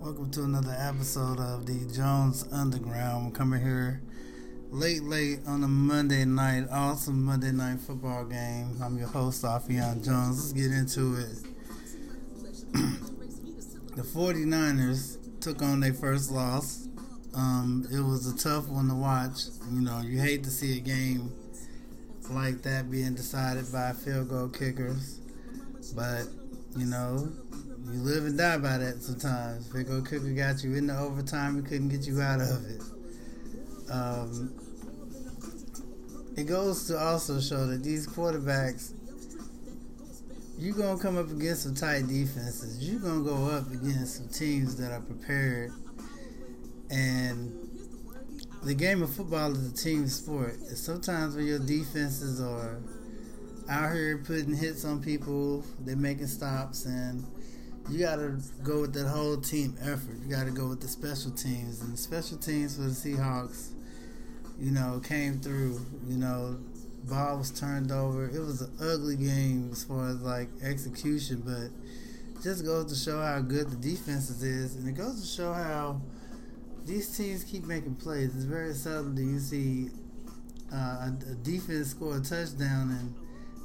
Welcome to another episode of the Jones Underground. I'm coming here late, late on a Monday night, awesome Monday night football game. I'm your host, Offiong Jones. Let's get into it. the 49ers took on their first loss. Um, it was a tough one to watch. You know, you hate to see a game like that being decided by field goal kickers. But, you know, you live and die by that sometimes. Goal kicker got you in the overtime and couldn't get you out of it. Um, it goes to also show that these quarterbacks, you're going to come up against some tight defenses. You're going to go up against some teams that are prepared. And the game of football is a team sport. Sometimes when your defenses are out here putting hits on people, they're making stops, and you got to go with that whole team effort. You got to go with the special teams, and special teams for the Seahawks, you know, came through. You know, ball was turned over. It was an ugly game as far as like execution, but just goes to show how good the defenses is, and it goes to show how these teams keep making plays. It's very seldom do you see uh, a, defense score a touchdown and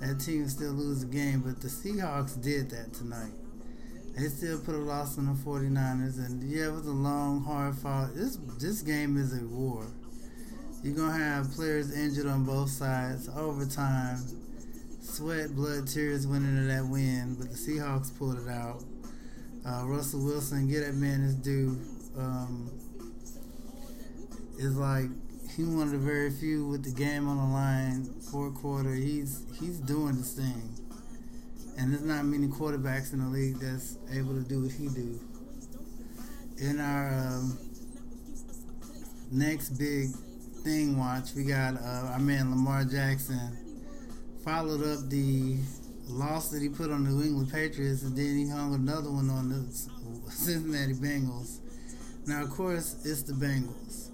that team still lose the game. But the Seahawks did that tonight. They still put a loss on the 49ers. And yeah, it was a long, hard fought. This, this game is a war. You're going to have players injured on both sides, overtime. Sweat, blood, tears went into that win, but the Seahawks pulled it out. Uh, Russell Wilson, get that man his due. Um, is like he one of the very few with the game on the line, fourth quarter. He's he's doing this thing, and there's not many quarterbacks in the league that's able to do what he do. In our um, next big thing watch, we got uh, our man Lamar Jackson followed up the loss that he put on the New England Patriots, and then he hung another one on the Cincinnati Bengals. Now, of course, it's the Bengals.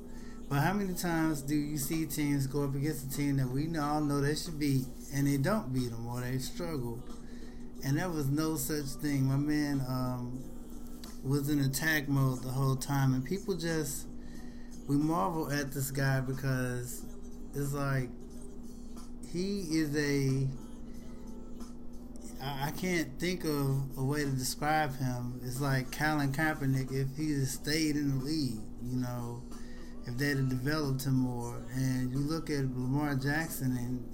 But how many times do you see teams go up against a team that we all know they should beat and they don't beat them or they struggle? And there was no such thing. My man um, was in attack mode the whole time, and people just we marvel at this guy because it's like he is a I can't think of a way to describe him. It's like Colin Kaepernick if he had stayed in the league, you know if they'd have developed him more. And you look at Lamar Jackson, and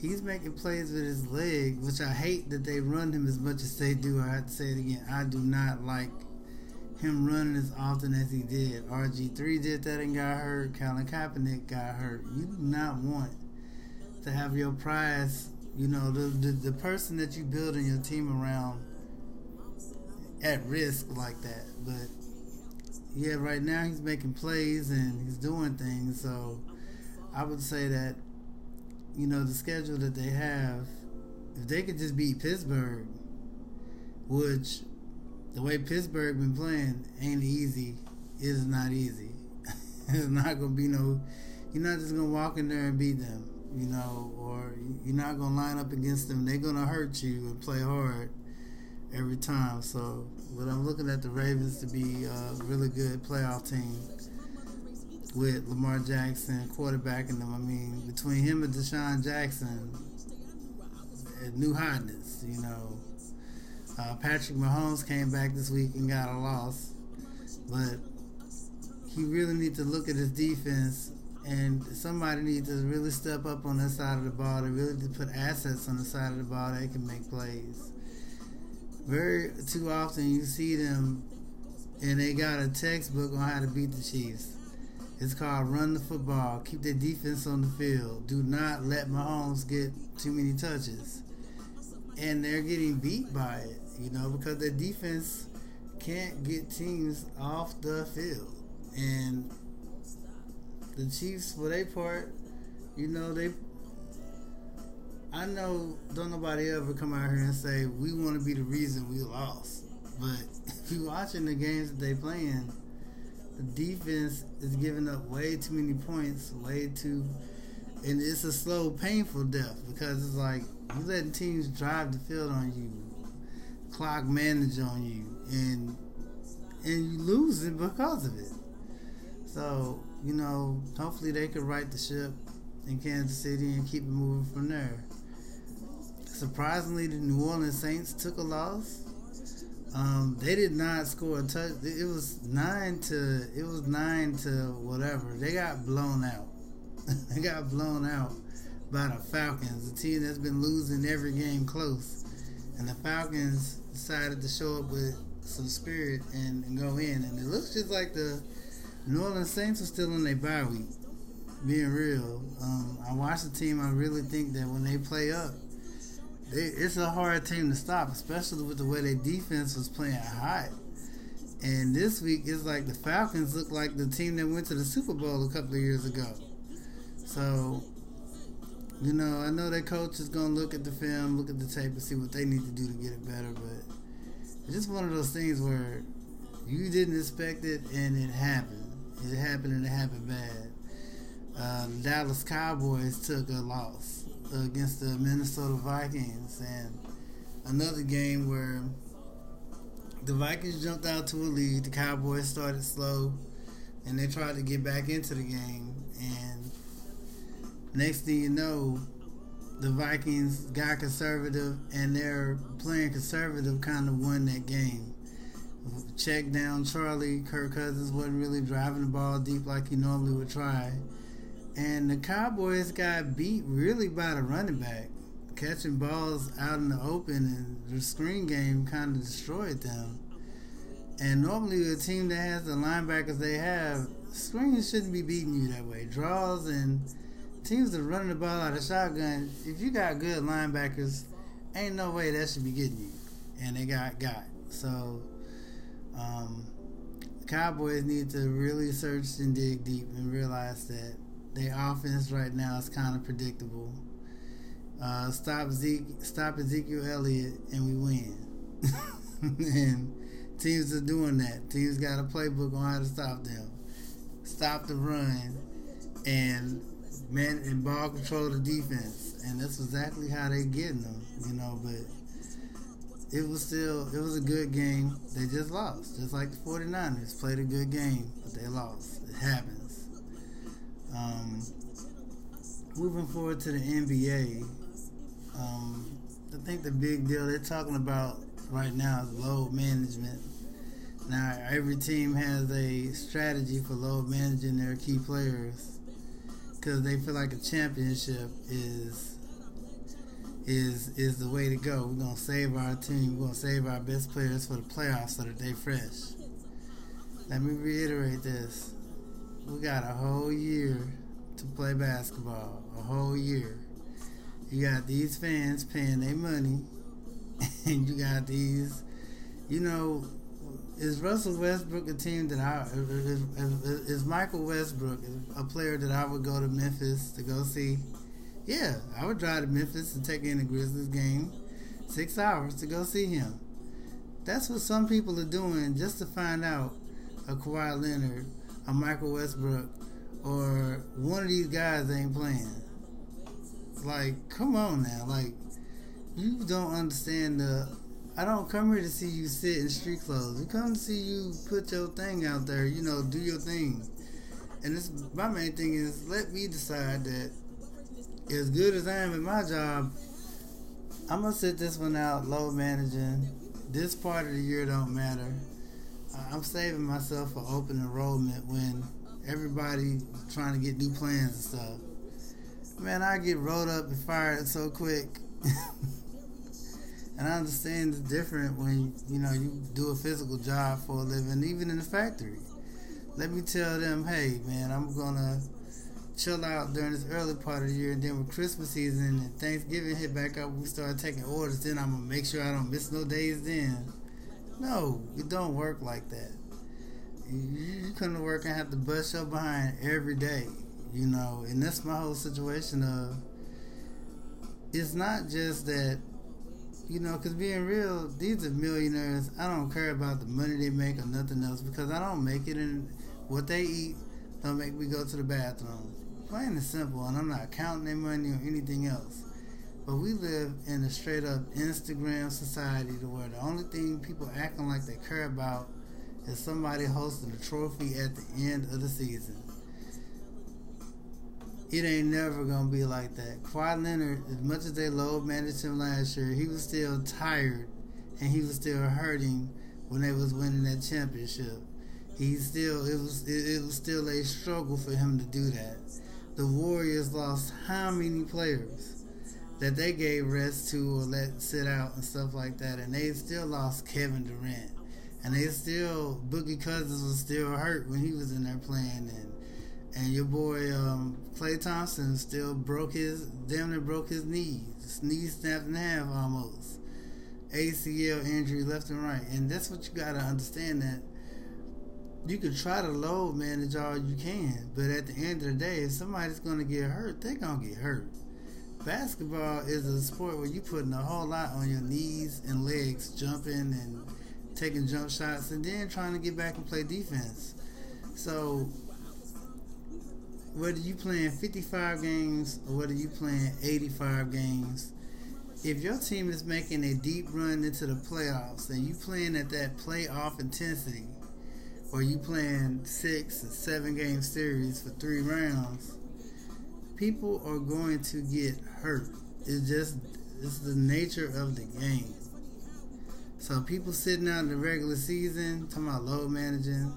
he's making plays with his leg, which I hate that they run him as much as they do. I have to say it again. I do not like him running as often as he did. RG3 did that and got hurt. Colin Kaepernick got hurt. You do not want to have your prize, you know, the, the, the person that you building your team around at risk like that. But yeah, right now he's making plays and he's doing things. So I would say that, you know, the schedule that they have, if they could just beat Pittsburgh, which the way Pittsburgh been playing ain't easy, is not easy. it's not gonna be no. You're not just gonna walk in there and beat them, you know, or you're not gonna line up against them. They're gonna hurt you and play hard every time. So, but I'm looking at the Ravens to be a really good playoff team with Lamar Jackson quarterbacking them. I mean, between him and Deshaun Jackson, new hotness, you know. Uh, Patrick Mahomes came back this week and got a loss, but he really needs to look at his defense and somebody needs to really step up on that side of the ball to really put assets on the side of the ball that can make plays very too often you see them and they got a textbook on how to beat the Chiefs. It's called run the football, keep the defense on the field. Do not let Mahomes get too many touches. And they're getting beat by it, you know, because their defense can't get teams off the field. And the Chiefs, for their part, you know, they I know don't nobody ever come out here and say we want to be the reason we lost. But if you watching the games that they playing, the defense is giving up way too many points, way too, and it's a slow, painful death because it's like you letting teams drive the field on you, clock manage on you, and and you lose it because of it. So you know, hopefully they could right the ship in Kansas City and keep it moving from there. Surprisingly, the New Orleans Saints took a loss. Um, they did not score a touch. It was nine to it was nine to whatever. They got blown out. they got blown out by the Falcons, a team that's been losing every game close. And the Falcons decided to show up with some spirit and, and go in. And it looks just like the New Orleans Saints are still in their bye week. Being real, um, I watch the team. I really think that when they play up, they, it's a hard team to stop, especially with the way their defense was playing hot. And this week, it's like the Falcons look like the team that went to the Super Bowl a couple of years ago. So, you know, I know that coach is to look at the film, look at the tape, and see what they need to do to get it better. But it's just one of those things where you didn't expect it and it happened. It happened and it happened bad. Uh, Dallas Cowboys took a loss against the Minnesota Vikings, and another game where the Vikings jumped out to a lead. The Cowboys started slow, and they tried to get back into the game. And next thing you know, the Vikings got conservative, and they're playing conservative kind of won that game check down Charlie. Kirk Cousins wasn't really driving the ball deep like he normally would try. And the Cowboys got beat really by the running back. Catching balls out in the open and the screen game kind of destroyed them. And normally, a team that has the linebackers they have, screens shouldn't be beating you that way. Draws and teams that running the ball out of shotgun, if you got good linebackers, ain't no way that should be getting you. And they got got. So um, Cowboys need to really search and dig deep and realize that their offense right now is kind of predictable. Uh, stop Zeke, stop Ezekiel Elliott, and we win. and teams are doing that. Teams got a playbook on how to stop them. Stop the run, and man, and ball control the defense. And that's exactly how they getting them, you know. But it was still it was a good game. They just lost, just like the 49ers played a good game, but they lost. It happens. Um, moving forward to the NBA, um, I think the big deal they're talking about right now is load management. Now every team has a strategy for load managing their key players because they feel like a championship is is is the way to go. We're gonna save our team. We're gonna save our best players for the playoffs so that they fresh. Let me reiterate this: we got a whole year to play basketball. A whole year. You got these fans paying their money, and you got these. You know, is Russell Westbrook a team that I is, is, Michael Westbrook a player that I would go to Memphis to go see? Yeah, I would drive to Memphis and take in the Grizzlies game, six hours to go see him. That's what some people are doing just to find out a Kawhi Leonard, a Michael Westbrook, or one of these guys ain't playing. Like, come on now. Like, you don't understand the. I don't come here to see you sit in street clothes. We come to see you put your thing out there. You know, do your thing. And this, my main thing is let me decide that as good as I am at my job, I'm gonna sit this one out low managing. This part of the year don't matter. I'm saving myself for open enrollment when everybody trying to get new plans and stuff. Man, I get rolled up and fired so quick. and I understand it's different when you know you do a physical job for a living, even in the factory. Let me tell them, hey man, I'm gonna chill out during this early part of the year, and then with Christmas season and Thanksgiving hit back up, we start taking orders. Then I'm gonna make sure I don't miss no days. Then, no, it don't work like that. You, you come to work and have to bust your behind every day, you know. And that's my whole situation of. It's not just that, you know, because being real, these are millionaires. I don't care about the money they make or nothing else because I don't make it, and what they eat don't make me go to the bathroom plain and simple, and I'm not counting their money or anything else. But we live in a straight up Instagram society to where the only thing people acting like they care about is somebody hosting a trophy at the end of the season. It ain't never gonna be like that. Kawhi Leonard, as much as they low managed him last year, he was still tired and he was still hurting when they was winning that championship. He still it was it, it was still a struggle for him to do that. The Warriors lost how many players that they gave rest to or let sit out and stuff like that, and they still lost Kevin Durant, and they still Boogie Cousins was still hurt when he was in there playing, and and your boy um, Klay Thompson still broke his damn near broke his knee, his knee snapped in half almost. ACL injury left and right. And that's what you got to understand that you can try to load manage all you can, but at the end of the day, if somebody's to get hurt, they're to get hurt. Basketball is a sport where you're putting a whole lot on your knees and legs, jumping and taking jump shots, and then trying to get back and play defense. So, whether you playing 55 games or whether you playing 85 games, if your team is making a deep run into the playoffs and you playing at that playoff intensity, or you playing six or seven game series for three rounds, people are going to get hurt. It's just it's the nature of the game. So people sitting out in the regular season, talking about load managing,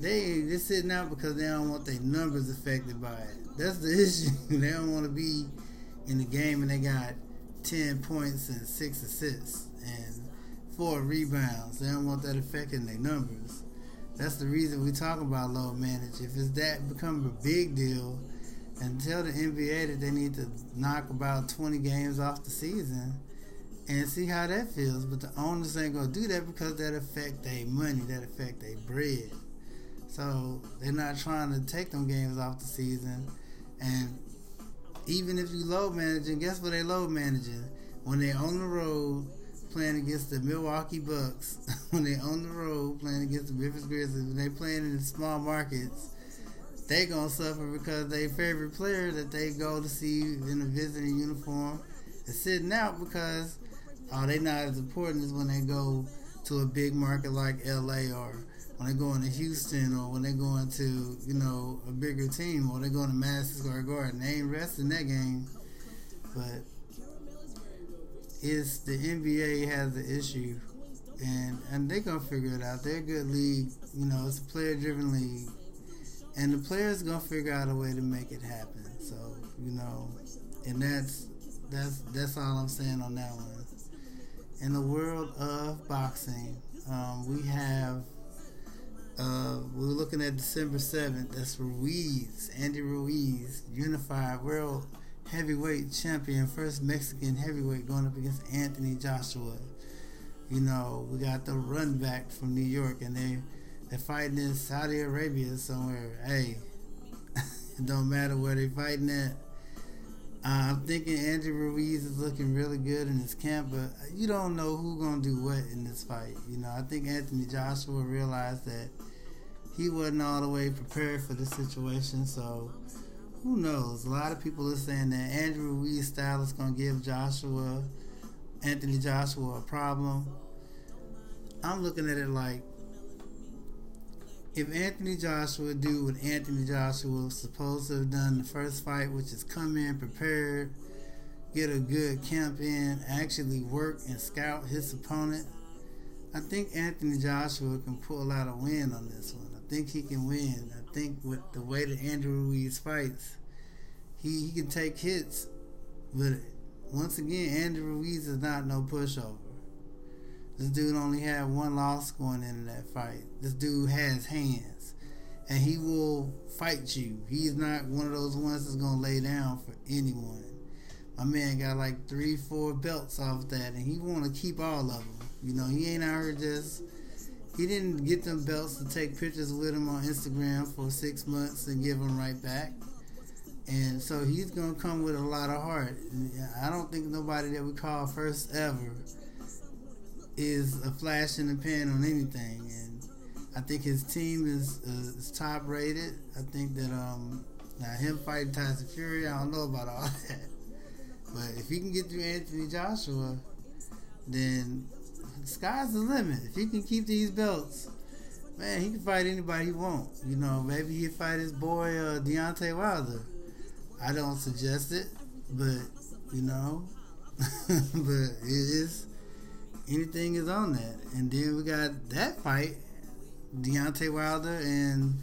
they they're sitting out because they don't want their numbers affected by it. That's the issue. they don't want to be in the game and they got 10 points and 6 assists and 4 rebounds. They don't want that affecting their numbers. That's the reason we talk about load manage. If it's that become a big deal, and tell the NBA that they need to knock about 20 games off the season and see how that feels. But the owners ain't gonna do that because that affect their money, that affect their bread. So they're not trying to take them games off the season. And even if you load managing, guess what they load managing? When they on the road playing against the Milwaukee Bucks, when they on the road playing against the Memphis Grizzlies, when they playing in the small markets, they gonna suffer because their favorite player that they go to see in a visiting uniform is sitting out because oh they not as important as when they go to a big market like LA or when they go into Houston or when they go into, you know, a bigger team or they go into Madison Square Garden. They ain't resting that game. But it's the NBA has the issue and and they're gonna figure it out. They're a good league, you know, it's a player driven league. And the players gonna figure out a way to make it happen. So, you know, and that's that's that's all I'm saying on that one. In the world of boxing, um, we have uh, we're looking at December 7th. That's Ruiz, Andy Ruiz, unified world heavyweight champion, first Mexican heavyweight going up against Anthony Joshua. You know, we got the run back from New York, and they they're fighting in Saudi Arabia somewhere. Hey, it don't matter where they're fighting at. Uh, I'm thinking Andrew Ruiz is looking really good in his camp, but you don't know who's gonna do what in this fight. You know, I think Anthony Joshua realized that he wasn't all the way prepared for this situation, so who knows? A lot of people are saying that Andrew Ruiz style is gonna give Joshua, Anthony Joshua, a problem. I'm looking at it like if Anthony Joshua do what Anthony Joshua was supposed to have done the first fight, which is come in prepared, get a good camp in, actually work and scout his opponent, I think Anthony Joshua can pull out a win on this one. I think he can win. I think with the way that Andrew Ruiz fights, he, he can take hits. But once again, Andrew Ruiz is not no pushover. This dude only had one loss going into that fight. This dude has hands. And he will fight you. He's not one of those ones that's to lay down for anyone. My man got like three, four belts off that, and he want to keep all of them. You know, he ain't out here just. He didn't get them belts to take pictures with him on Instagram for six months and give them right back. And so he's gonna come with a lot of heart. I don't think nobody that we call first ever is a flash in the pan on anything, and I think his team is, uh, is top rated. I think that um, now him fighting Tyson Fury, I don't know about all that, but if he can get through Anthony Joshua, then the sky's the limit. If he can keep these belts, man, he can fight anybody he want. You know, maybe he fight his boy uh, Deontay Wilder. I don't suggest it, but you know, but it is anything is on that. And then we got that fight, Deontay Wilder and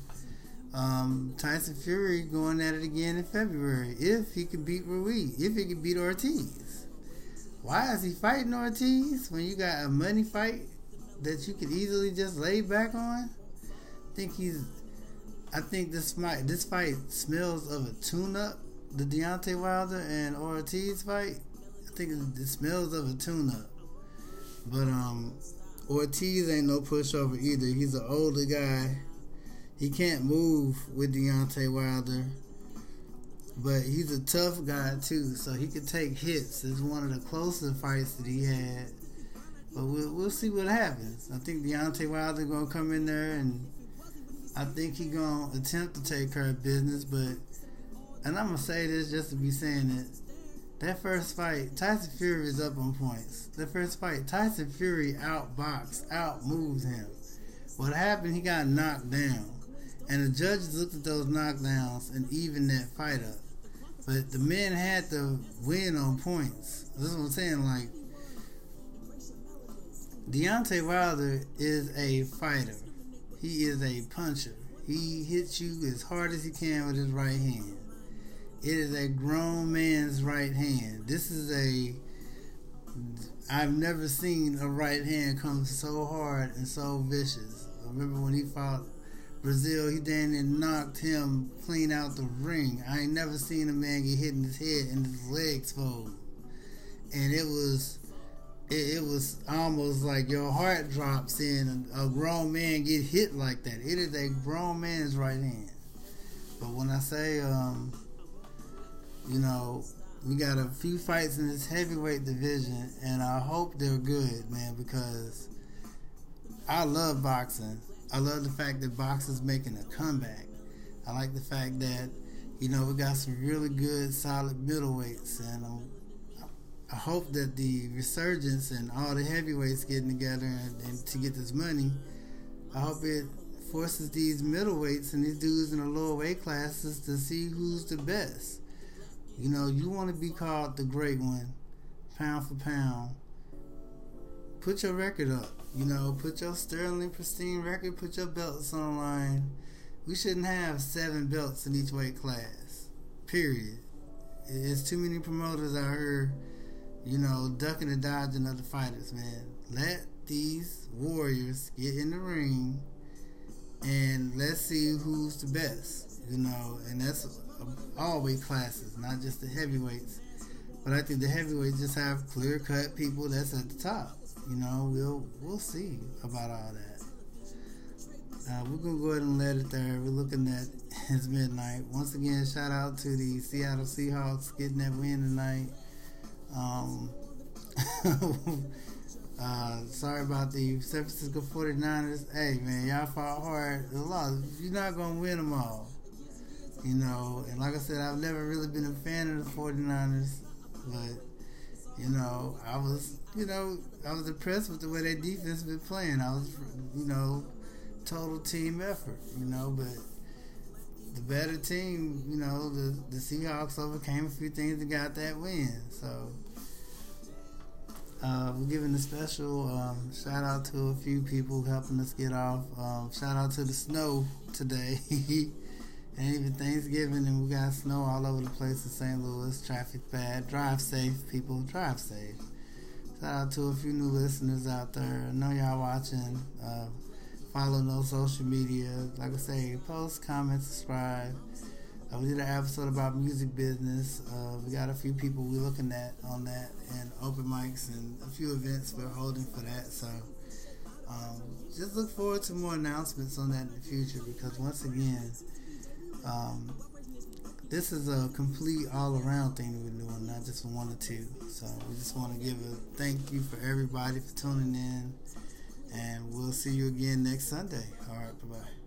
um, Tyson Fury going at it again in February. If he can beat Ruiz, if he can beat Ortiz. Why is he fighting Ortiz when you got a money fight that you could easily just lay back on? I think he's. I think this fight this fight smells of a tune-up. The Deontay Wilder and Ortiz fight. I think it, smells of a tune-up. But um, Ortiz ain't no pushover either. He's an older guy. He can't move with Deontay Wilder. But he's a tough guy too, so he can take hits. It's one of the closest fights that he had. But we'll, we'll see what happens. I think Deontay Wilder gonna come in there and I think he gonna attempt to take of business. But and I'm gonna say this just to be saying it. That first fight, Tyson Fury is up on points. That first fight, Tyson Fury outboxed, outmoves him. What happened? He got knocked down. And the judges looked at those knockdowns and evened that fight up. But the men had to win on points. This is what I'm saying. Like, Deontay Wilder is a fighter. He is a puncher. He hits you as hard as he can with his right hand. It is a grown man's right hand. This is a. I've never seen a right hand come so hard and so vicious. I remember when he fought Breazeale, he then and knocked him clean out the ring. I ain't never seen a man get hit in his head and his legs fold. And it was it, it was almost like your heart drops in a, a grown man get hit like that. It is a grown man's right hand. But when I say um, you know, we got a few fights in this heavyweight division and I hope they're good, man, because I love boxing I love the fact that boxing's making a comeback. I like the fact that you know we got some really good, solid middleweights, and um, I hope that the resurgence and all the heavyweights getting together and, and to get this money. I hope it forces these middleweights and these dudes in the lower weight classes to see who's the best. You know, you want to be called the great one, pound for pound. Put your record up. You know, put your sterling pristine record, put your belts online. We shouldn't have seven belts in each weight class. Period. It's too many promoters out here, you know, ducking and dodging other fighters, man. Let these warriors get in the ring and let's see who's the best, you know, and that's all weight classes, not just the heavyweights. But I think the heavyweights just have clear cut people that's at the top you know, we'll we'll see about all that. Uh, we're gonna go ahead and let it there. We're looking at it's midnight. Once again, shout out to the Seattle Seahawks getting that win tonight. Um, uh, sorry about the San Francisco 49ers. Hey man, y'all fought hard. A lot. You're not gonna win them all. You know, and like I said, I've never really been a fan of the 49ers, but you know, I was, you know, I was impressed with the way their defense been playing. I was, you know, total team effort, you know, but the better team, you know, the, the Seahawks overcame a few things and got that win. So uh, we're giving a special um, shout out to a few people helping us get off. Um, shout out to the snow today. And even Thanksgiving, and we got snow all over the place in St. Louis. Traffic bad. Drive safe, people. Drive safe. Shout out to a few new listeners out there. I know y'all watching. Uh, follow no social media. Like I say, post, comment, subscribe. Uh, we did an episode about music business. Uh, we got a few people we're looking at on that, and open mics, and a few events we're holding for that. So um, just look forward to more announcements on that in the future because once again, um, this is a complete all around thing we're doing, not just one or two. So we just want to give a thank you for everybody for tuning in. And we'll see you again next Sunday. All right, bye bye.